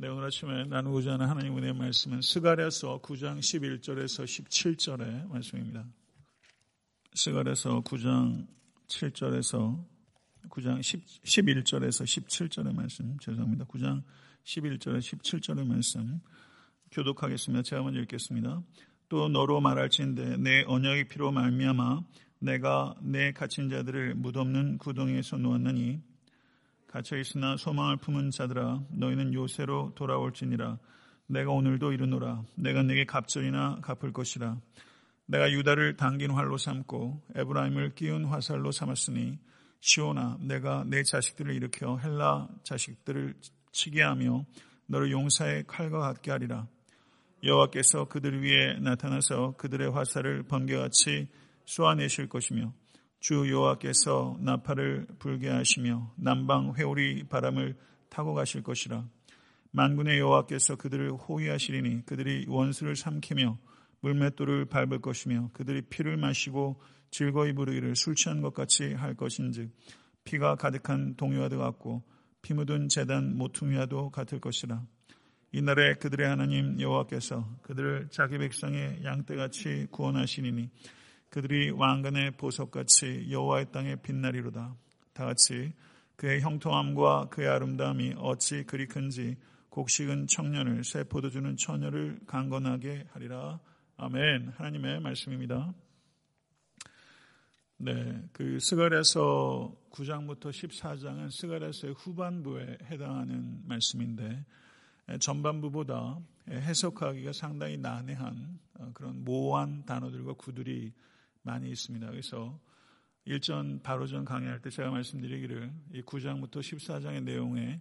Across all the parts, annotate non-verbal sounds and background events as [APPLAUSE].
네, 오늘 아침에 나누고자 하는 하나님 은혜의 말씀은 스가랴서 9장 11절에서 17절의 말씀입니다. 스가랴서 9장 7절에서 9장 10, 11절에서 17절의 말씀 죄송합니다. 9장 11절에 17절의 말씀 교독하겠습니다. 제가 먼저 읽겠습니다. 또 너로 말할진대 내 언약의 피로 말미암아 내가 내 갇힌 자들을 무없는 구덩이에서 놓았느니 갇혀 있으나 소망을 품은 자들아 너희는 요새로 돌아올지니라. 내가 오늘도 이르노라. 내가 내게 갑절이나 갚을 것이라. 내가 유다를 당긴 활로 삼고 에브라임을 끼운 화살로 삼았으니 시오나 내가 내 자식들을 일으켜 헬라 자식들을 치게 하며 너를 용사의 칼과 같게 하리라. 여호와께서 그들 위에 나타나서 그들의 화살을 번개같이 쏘아내실 것이며 주 여호와께서 나팔을 불게 하시며 남방 회오리 바람을 타고 가실 것이라. 만군의 여호와께서 그들을 호위하시리니 그들이 원수를 삼키며 물맷돌을 밟을 것이며 그들이 피를 마시고 즐거이 부르기를 술 취한 것 같이 할 것인즉 피가 가득한 동요와도 같고 피 묻은 재단 모퉁이와도 같을 것이라. 이날에 그들의 하나님 여호와께서 그들을 자기 백성의 양떼같이 구원하시니니 그들이 왕관의 보석같이 여호와의 땅에 빛나리로다. 다 같이 그의 형통함과 그의 아름다움이 어찌 그리 큰지 곡식은 청년을 새 포도주는 처녀를 강건하게 하리라. 아멘. 하나님의 말씀입니다. 네, 그 스가랴서 9장부터 14장은 스가랴서의 후반부에 해당하는 말씀인데 전반부보다 해석하기가 상당히 난해한 어, 그런 모호한 단어들과 구들이 많이 있습니다. 그래서 일전 바로 전 강의할 때 제가 말씀드리기를 이 9장부터 14장의 내용에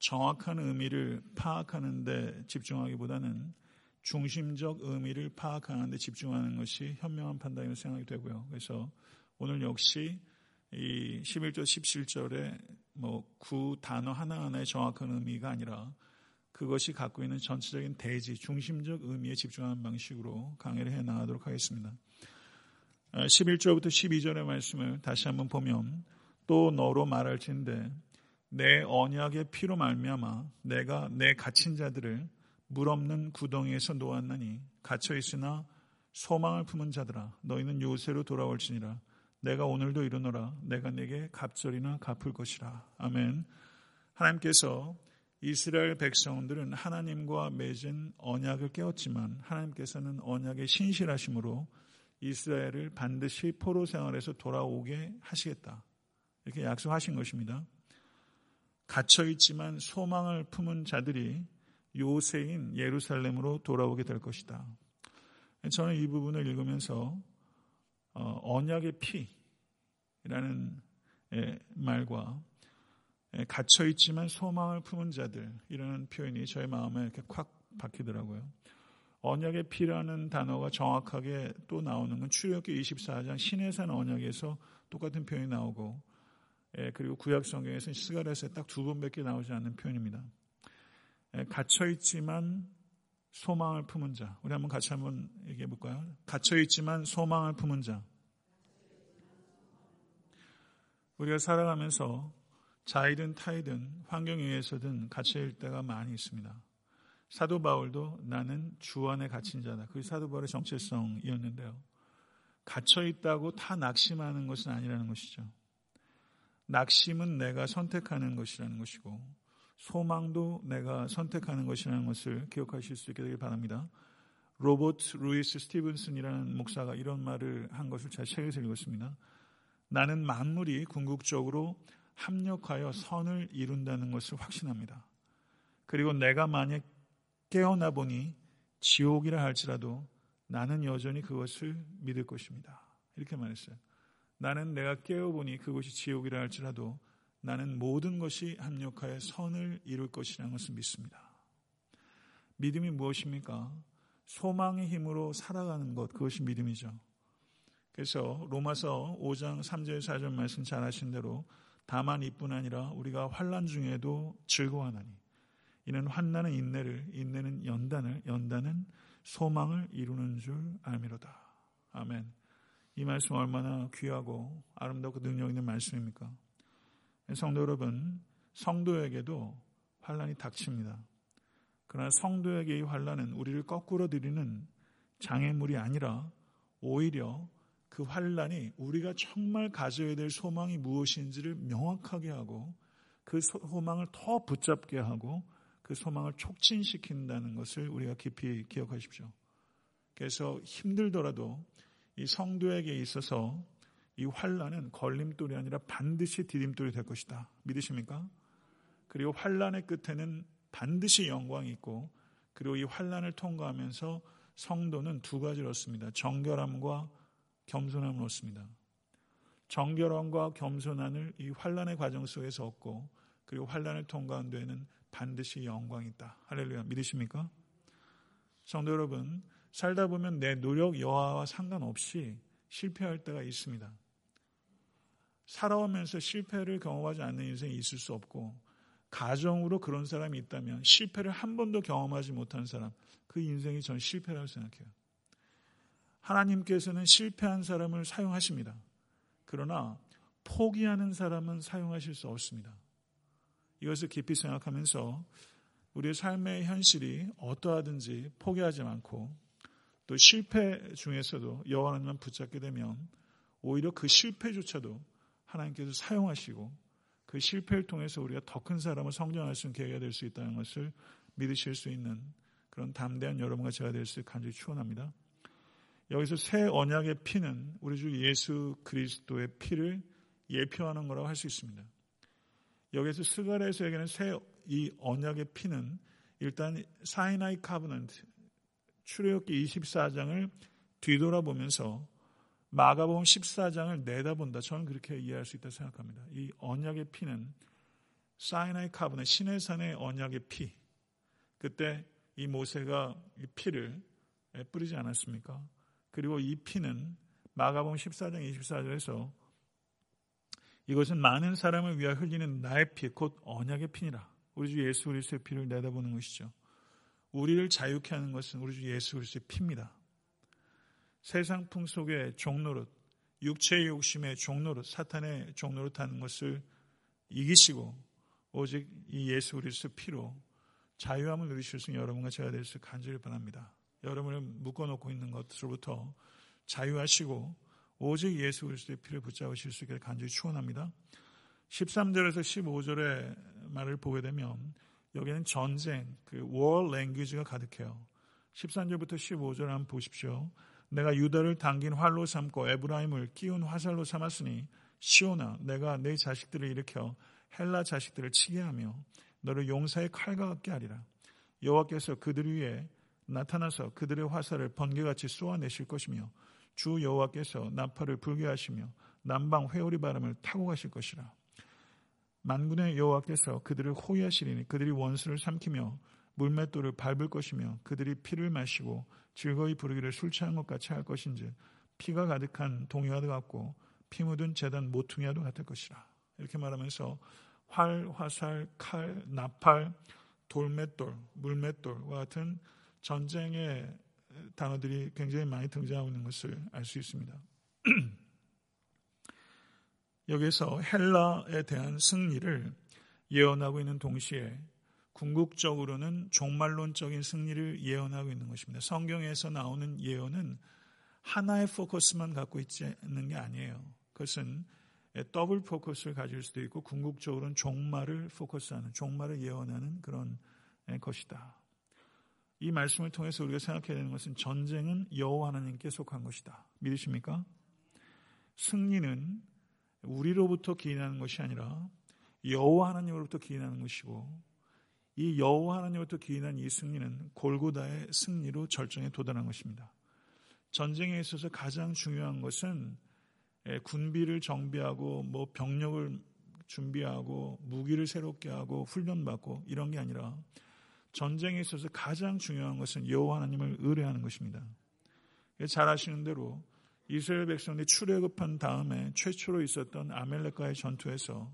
정확한 의미를 파악하는 데 집중하기보다는 중심적 의미를 파악하는 데 집중하는 것이 현명한 판단이라고 생각이 되고요. 그래서 오늘 역시 이 11절, 17절에 뭐 구 단어 하나하나의 정확한 의미가 아니라 그것이 갖고 있는 전체적인 대지, 중심적 의미에 집중하는 방식으로 강의를 해 나가도록 하겠습니다. 11절부터 아, 12절의 말씀을 다시 한번 보면 또 너로 말할진대 내 언약의 피로 말미암아 내가 내 갇힌 자들을 물 없는 구덩이에서 놓았나니 갇혀 있으나 소망을 품은 자들아 너희는 요새로 돌아올지니라. 내가 오늘도 이르노라. 내가 내게 갑절이나 갚을 것이라. 아멘. 하나님께서 이스라엘 백성들은 하나님과 맺은 언약을 깨웠지만 하나님께서는 언약의 신실하심으로 이스라엘을 반드시 포로 생활에서 돌아오게 하시겠다. 이렇게 약속하신 것입니다. 갇혀 있지만 소망을 품은 자들이 요새인 예루살렘으로 돌아오게 될 것이다. 저는 이 부분을 읽으면서 어, 언약의 피라는 예, 말과 예, 갇혀 있지만 소망을 품은 자들 이라는 표현이 저의 마음에 이렇게 콱 박히더라고요. 언약의 피라는 단어가 정확하게 또 나오는 건 출애굽기 24장 신해산 언약에서 똑같은 표현이 나오고 예, 그리고 구약 성경에서 스가랴서에 딱두 번밖에 나오지 않는 표현입니다. 예, 갇혀 있지만 소망을 품은 자. 우리 한번 같이 한번 얘기해 볼까요? 갇혀 있지만 소망을 품은 자. 우리가 살아가면서 자의든 타의든 환경에 의해서든 갇혀 있을 때가 많이 있습니다. 사도 바울도 나는 주 안에 갇힌 자다. 그게 사도 바울의 정체성이었는데요. 갇혀 있다고 다 낙심하는 것은 아니라는 것이죠. 낙심은 내가 선택하는 것이라는 것이고 소망도 내가 선택하는 것이라는 것을 기억하실 수 있게 되길 바랍니다. 로버트 루이스 스티븐슨이라는 목사가 이런 말을 한 것을 제 책에서 읽었습니다. 나는 만물이 궁극적으로 합력하여 선을 이룬다는 것을 확신합니다. 그리고 내가 만약 깨어나 보니 지옥이라 할지라도 나는 여전히 그것을 믿을 것입니다. 이렇게 말했어요. 나는 내가 깨어보니 그것이 지옥이라 할지라도 나는 모든 것이 합력하여 선을 이룰 것이라는 것을 믿습니다. 믿음이 무엇입니까? 소망의 힘으로 살아가는 것, 그것이 믿음이죠. 그래서 로마서 5장 3절 4절 말씀 잘 하신 대로 다만 이뿐 아니라 우리가 환란 중에도 즐거워하나니 이는 환난은 인내를, 인내는 연단을, 연단은 소망을 이루는 줄 알미로다. 아멘. 이 말씀 얼마나 귀하고 아름답고 능력 있는 말씀입니까? 성도 여러분, 성도에게도 환란이 닥칩니다. 그러나 성도에게 이 환란은 우리를 거꾸로 들이는 장애물이 아니라 오히려 그 환란이 우리가 정말 가져야 될 소망이 무엇인지를 명확하게 하고 그 소망을 더 붙잡게 하고 그 소망을 촉진시킨다는 것을 우리가 깊이 기억하십시오. 그래서 힘들더라도 이 성도에게 있어서 이 환란은 걸림돌이 아니라 반드시 디딤돌이 될 것이다. 믿으십니까? 그리고 환란의 끝에는 반드시 영광이 있고 그리고 이 환란을 통과하면서 성도는 두 가지를 얻습니다. 정결함과 겸손함을 얻습니다. 정결함과 겸손함을 이 환란의 과정 속에서 얻고 그리고 환란을 통과한 뒤에는 반드시 영광이 있다. 할렐루야. 믿으십니까? 성도 여러분, 살다 보면 내 노력 여하와 상관없이 실패할 때가 있습니다. 살아오면서 실패를 경험하지 않는 인생이 있을 수 없고 가정으로 그런 사람이 있다면 실패를 한 번도 경험하지 못한 사람 그 인생이 전 실패라고 생각해요. 하나님께서는 실패한 사람을 사용하십니다. 그러나 포기하는 사람은 사용하실 수 없습니다. 이것을 깊이 생각하면서 우리의 삶의 현실이 어떠하든지 포기하지 않고 또 실패 중에서도 여호와 하나님만 붙잡게 되면 오히려 그 실패조차도 하나님께서 사용하시고 그 실패를 통해서 우리가 더 큰 사람을 성장할 수 있는 계기가 될 수 있다는 것을 믿으실 수 있는 그런 담대한 여러분과 제가 될 수 간절히 축원합니다. 여기서 새 언약의 피는 우리 주 예수 그리스도의 피를 예표하는 거라고 할 수 있습니다. 여기서 스가랴에서에게는 새 이 언약의 피는 일단 사이나이 카브넌트 출애굽기 24장을 뒤돌아보면서 마가복음 14장을 내다본다. 저는 그렇게 이해할 수 있다 생각합니다. 이 언약의 피는 사이나이 카브는 신의 산의 언약의 피. 그때 이 모세가 이 피를 뿌리지 않았습니까? 그리고 이 피는 마가복음 14장 24절에서 이것은 많은 사람을 위하여 흘리는 나의 피, 곧 언약의 피니라. 우리 주 예수 그리스도의 피를 내다보는 것이죠. 우리를 자유케 하는 것은 우리 주 예수 그리스도의 피입니다. 세상 풍속의 종노릇, 육체의 욕심의 종노릇, 사탄의 종노릇 하는 것을 이기시고 오직 이 예수 그리스도 피로 자유함을 누리실 수 있는 여러분과 제가 될 수 간절히 바랍니다. 여러분을 묶어놓고 있는 것으로부터 자유하시고 오직 예수 그리스도의 피를 붙잡으실 수 있게 간절히 축원합니다. 13절에서 15절의 말을 보게 되면 여기는 전쟁, 그 war language가 가득해요. 13절부터 15절 한번 보십시오. 내가 유다를 당긴 활로 삼고 에브라임을 끼운 화살로 삼았으니 시오나 내가 내 자식들을 일으켜 헬라 자식들을 치게 하며 너를 용사의 칼과 같게 하리라. 여호와께서 그들 위에 나타나서 그들의 화살을 번개같이 쏘아내실 것이며 주 여호와께서 나팔을 불게 하시며 남방 회오리 바람을 타고 가실 것이라. 만군의 여호와께서 그들을 호위하시리니 그들이 원수를 삼키며 물맷돌을 밟을 것이며 그들이 피를 마시고 즐거이 부르기를 술 취한 것 같이 할 것인지 피가 가득한 동이와도 같고 피 묻은 재단 모퉁이와도 같을 것이라. 이렇게 말하면서 활, 화살, 칼, 나팔, 돌맷돌, 물맷돌과 같은 전쟁의 단어들이 굉장히 많이 등장하고 있는 것을 알 수 있습니다. [CLEARS THROAT] 여기서 헬라에 대한 승리를 예언하고 있는 동시에 궁극적으로는 종말론적인 승리를 예언하고 있는 것입니다. 성경에서 나오는 예언은 하나의 포커스만 갖고 있지 않는 게 아니에요. 그것은 더블 포커스를 가질 수도 있고 궁극적으로는 종말을 포커스하는 종말을 예언하는 그런 것이다. 이 말씀을 통해서 우리가 생각해야 되는 것은 전쟁은 여호와 하나님께 속한 것이다. 믿으십니까? 승리는 우리로부터 기인하는 것이 아니라 여호와 하나님으로부터 기인하는 것이고 이 여호와 하나님으로부터 기인한 이 승리는 골고다의 승리로 절정에 도달한 것입니다. 전쟁에 있어서 가장 중요한 것은 군비를 정비하고 뭐 병력을 준비하고 무기를 새롭게 하고 훈련받고 이런 게 아니라 전쟁에 있어서 가장 중요한 것은 여호와 하나님을 의뢰하는 것입니다. 잘 아시는 대로 이스라엘 백성들이 출애굽한 다음에 최초로 있었던 아멜렉과의 전투에서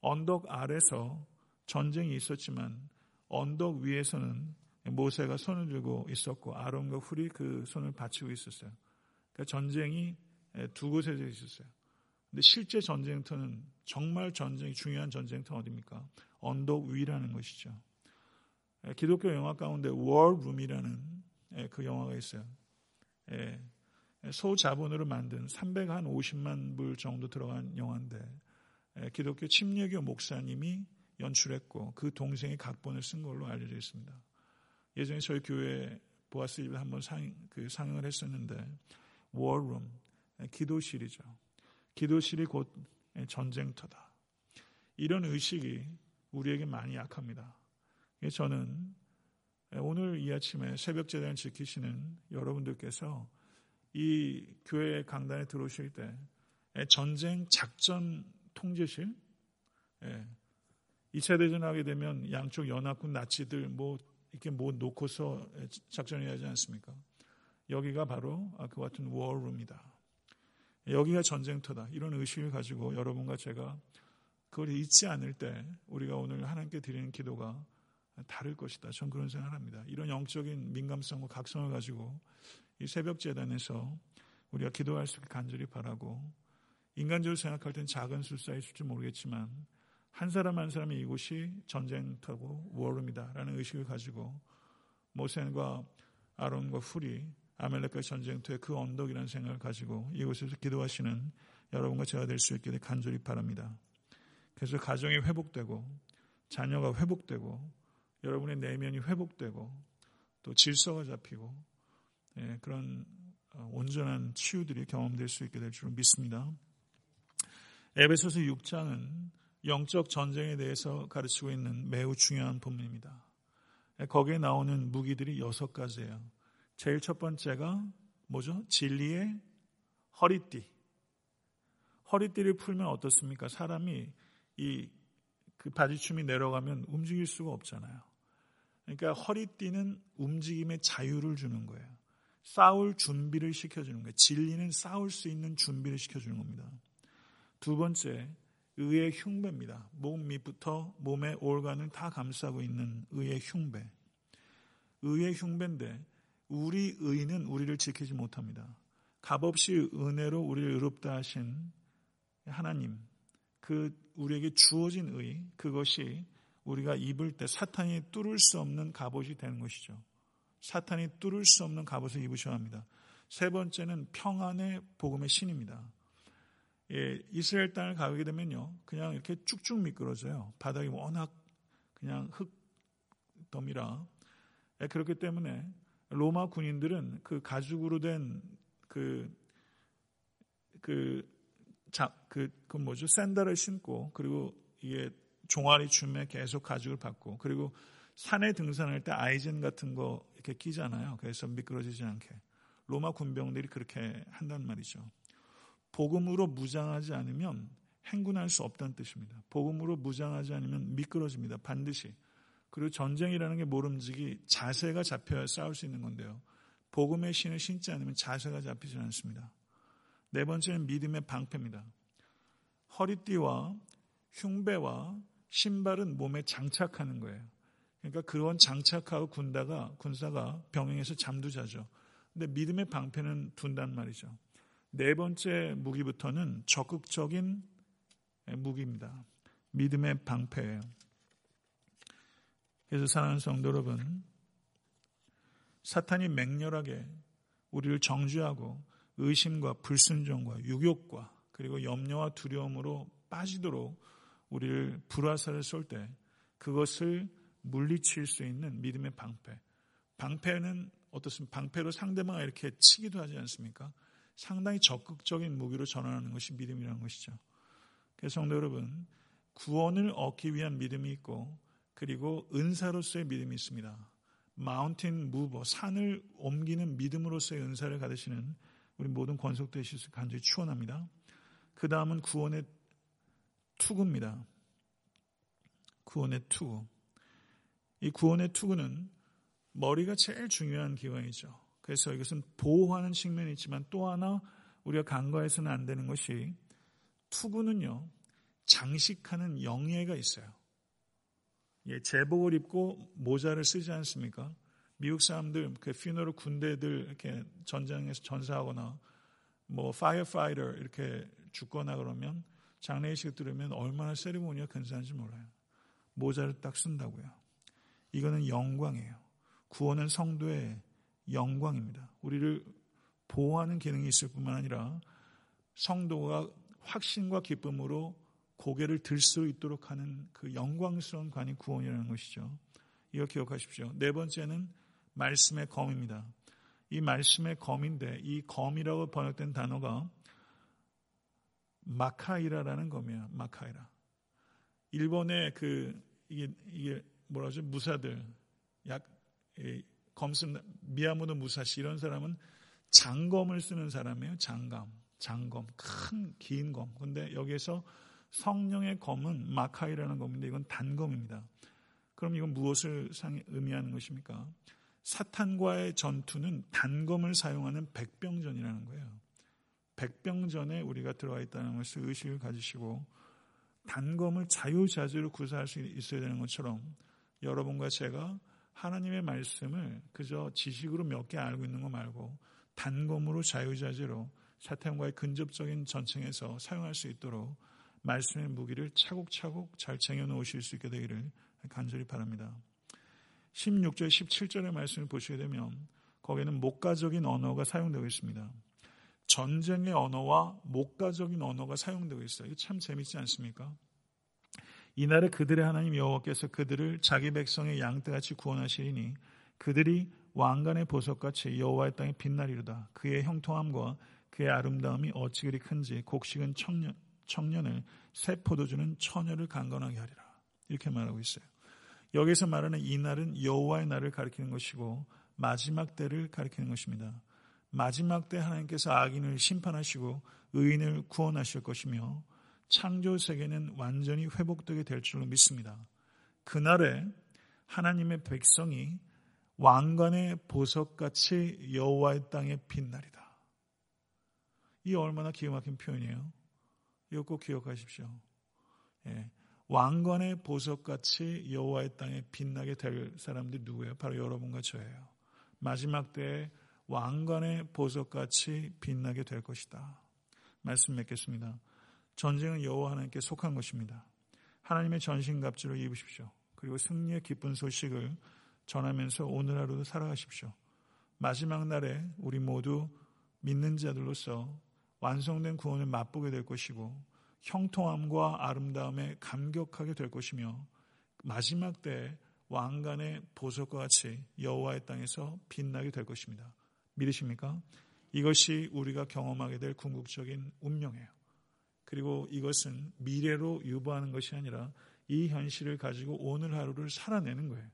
언덕 아래서 전쟁이 있었지만 언덕 위에서는 모세가 손을 들고 있었고 아론과 훌이 그 손을 받치고 있었어요. 그러니까 전쟁이 두 곳에서 있었어요. 근데 실제 전쟁터는 정말 전쟁이 중요한 전쟁터 어디입니까? 언덕 위라는 것이죠. 기독교 영화 가운데 월룸이라는 그 영화가 있어요. 소자본으로 만든 350만 불 정도 들어간 영화인데 기독교 침례교 목사님이 연출했고 그 동생이 각본을 쓴 걸로 알려져 있습니다. 예전에 저희 교회 보아스 집에 한번 상, 그 상영을 했었는데 월룸 기도실이죠. 기도실이 곧 전쟁터다. 이런 의식이 우리에게 많이 약합니다. 저는 오늘 이 아침에 새벽 재단 지키시는 여러분들께서 이 교회 강단에 들어오실 때 전쟁 작전 통제실 2차 대전 하게 되면 양쪽 연합군 나치들 뭐 이렇게 뭐 놓고서 작전을 하지 않습니까? 여기가 바로 그 같은 워룸이다. 여기가 전쟁터다. 이런 의식을 가지고 여러분과 제가 그걸 잊지 않을 때 우리가 오늘 하나님께 드리는 기도가 다를 것이다. 전 그런 생각을 합니다. 이런 영적인 민감성과 각성을 가지고 이 새벽 재단에서 우리가 기도할 수 있게 간절히 바라고 인간적으로 생각할 땐 작은 술사일 지 모르겠지만 한 사람 한 사람이 이곳이 전쟁터고 워룸이다라는 의식을 가지고 모세과 아론과 훌이 아멜렉과 전쟁터의 그 언덕이라는 생각을 가지고 이곳에서 기도하시는 여러분과 제가 될 수 있게 간절히 바랍니다. 그래서 가정이 회복되고 자녀가 회복되고 여러분의 내면이 회복되고 또 질서가 잡히고 예, 그런 어, 온전한 치유들이 경험될 수 있게 될 줄 믿습니다. 에베소서 6장은 영적 전쟁에 대해서 가르치고 있는 매우 중요한 본문입니다. 예, 거기에 나오는 무기들이 여섯 가지예요. 제일 첫 번째가 뭐죠? 진리의 허리띠. 허리띠를 풀면 어떻습니까? 사람이 이 그 바지춤이 내려가면 움직일 수가 없잖아요. 그러니까 허리띠는 움직임의 자유를 주는 거예요. 싸울 준비를 시켜주는 거예요. 진리는 싸울 수 있는 준비를 시켜주는 겁니다. 두 번째, 의의 흉배입니다. 몸 밑부터 몸의 올간을 다 감싸고 있는 의의 흉배. 의의 흉배인데 우리 의는 우리를 지키지 못합니다. 값없이 은혜로 우리를 의롭다 하신 하나님, 그 우리에게 주어진 의, 그것이 우리가 입을 때 사탄이 뚫을 수 없는 갑옷이 되는 것이죠. 사탄이 뚫을 수 없는 갑옷을 입으셔야 합니다. 세 번째는 평안의 복음의 신입니다. 예, 이스라엘 땅을 가게 되면요, 그냥 이렇게 쭉쭉 미끄러져요. 바닥이 워낙 그냥 흙 덤이라. 예, 그렇기 때문에 로마 군인들은 그 가죽으로 된 그, 그, 자, 그, 그 뭐죠? 샌들을 신고, 그리고 이게 종아리 춤에 계속 가죽을 받고, 그리고 산에 등산할 때 아이젠 같은 거 이렇게 끼잖아요. 그래서 미끄러지지 않게. 로마 군병들이 그렇게 한단 말이죠. 복음으로 무장하지 않으면 행군할 수 없다는 뜻입니다. 복음으로 무장하지 않으면 미끄러집니다. 반드시. 그리고 전쟁이라는 게 모름지기 자세가 잡혀야 싸울 수 있는 건데요. 복음의 신을 신지 않으면 자세가 잡히지 않습니다. 네 번째는 믿음의 방패입니다. 허리띠와 흉배와 신발은 몸에 장착하는 거예요. 그러니까 그런 장착하고 군다가 군사가 병행해서 잠도 자죠. 근데 믿음의 방패는 둔단 말이죠. 네 번째 무기부터는 적극적인 무기입니다. 믿음의 방패예요. 그래서 사랑하는 성도 여러분, 사탄이 맹렬하게 우리를 정죄하고 의심과 불순종과 유욕과 그리고 염려와 두려움으로 빠지도록 우리를 불화살을 쏠 때 그것을 물리칠 수 있는 믿음의 방패. 방패는 어떻습니까? 방패로 상대방을 이렇게 치기도 하지 않습니까? 상당히 적극적인 무기로 전환하는 것이 믿음이라는 것이죠. 그래서 성도 여러분, 구원을 얻기 위한 믿음이 있고 그리고 은사로서의 믿음이 있습니다. 마운틴 무버, 산을 옮기는 믿음으로서의 은사를 가지시는 우리 모든 권속 되실 수 간절히 축원합니다. 그 다음은 구원의 투구입니다. 구원의 투구. 이 구원의 투구는 머리가 제일 중요한 기관이죠. 그래서 이것은 보호하는 측면이 있지만 또 하나 우리가 간과해서는 안 되는 것이 투구는요, 장식하는 영예가 있어요. 예, 제복을 입고 모자를 쓰지 않습니까? 미국 사람들 그 퓨너럴 군대들 이렇게 전장에서 전사하거나 뭐 firefighter 이렇게 죽거나 그러면 장례식 들으면 얼마나 ceremony가 근사한지 몰라요. 모자를 딱 쓴다고요. 이거는 영광이에요. 구원은 성도의 영광입니다. 우리를 보호하는 기능이 있을 뿐만 아니라 성도가 확신과 기쁨으로 고개를 들 수 있도록 하는 그 영광스러운 관이 구원이라는 것이죠. 이거 기억하십시오. 네 번째는 말씀의 검입니다. 이 말씀의 검인데 이 검이라고 번역된 단어가 마카이라라는 검이에요. 마카이라. 일본의 그 이게 이게 뭐라죠? 무사들 약 검슨 미야모노 무사시 이런 사람은 장검을 쓰는 사람이에요. 장검, 장검, 큰 긴 검. 근데 여기에서 성령의 검은 마카이라는 검인데 이건 단검입니다. 그럼 이건 무엇을 의미하는 것입니까? 사탄과의 전투는 단검을 사용하는 백병전이라는 거예요. 백병전에 우리가 들어와 있다는 것을 의식을 가지시고 단검을 자유자재로 구사할 수 있어야 되는 것처럼 여러분과 제가 하나님의 말씀을 그저 지식으로 몇 개 알고 있는 거 말고 단검으로 자유자재로 사탄과의 근접적인 전쟁에서 사용할 수 있도록 말씀의 무기를 차곡차곡 잘 쟁여놓으실 수 있게 되기를 간절히 바랍니다. 16절, 17절의 말씀을 보시게 되면 거기에는 목가적인 언어가 사용되고 있습니다. 전쟁의 언어와 목가적인 언어가 사용되고 있어요. 이게 참 재밌지 않습니까? 이날에 그들의 하나님 여호와께서 그들을 자기 백성의 양떼같이 구원하시리니 그들이 왕관의 보석같이 여호와의 땅에 빛나리로다. 그의 형통함과 그의 아름다움이 어찌 그리 큰지 곡식은 청년, 청년을 새 포도주는 처녀를 강건하게 하리라. 이렇게 말하고 있어요. 여기서 말하는 이 날은 여호와의 날을 가리키는 것이고 마지막 때를 가리키는 것입니다. 마지막 때 하나님께서 악인을 심판하시고 의인을 구원하실 것이며 창조 세계는 완전히 회복되게 될 줄로 믿습니다. 그날에 하나님의 백성이 왕관의 보석같이 여호와의 땅에 빛나리다. 이 얼마나 기가 막힌 표현이에요. 이거 꼭 기억하십시오. 예. 왕관의 보석같이 여호와의 땅에 빛나게 될 사람들이 누구예요? 바로 여러분과 저예요. 마지막 때에 왕관의 보석같이 빛나게 될 것이다. 말씀 맺겠습니다. 전쟁은 여호와 하나님께 속한 것입니다. 하나님의 전신갑주를 입으십시오. 그리고 승리의 기쁜 소식을 전하면서 오늘 하루도 살아가십시오. 마지막 날에 우리 모두 믿는 자들로서 완성된 구원을 맛보게 될 것이고 형통함과 아름다움에 감격하게 될 것이며 마지막 때 왕관의 보석과 같이 여호와의 땅에서 빛나게 될 것입니다. 믿으십니까? 이것이 우리가 경험하게 될 궁극적인 운명이에요. 그리고 이것은 미래로 유보하는 것이 아니라 이 현실을 가지고 오늘 하루를 살아내는 거예요.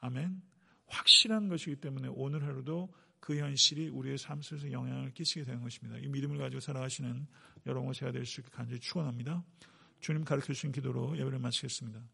아멘. 확실한 것이기 때문에 오늘 하루도 그 현실이 우리의 삶 속에서 영향을 끼치게 되는 것입니다. 이 믿음을 가지고 살아가시는 여러분과 제가 될 수 있게 간절히 축원합니다. 주님 가르쳐 주신 기도로 예배를 마치겠습니다.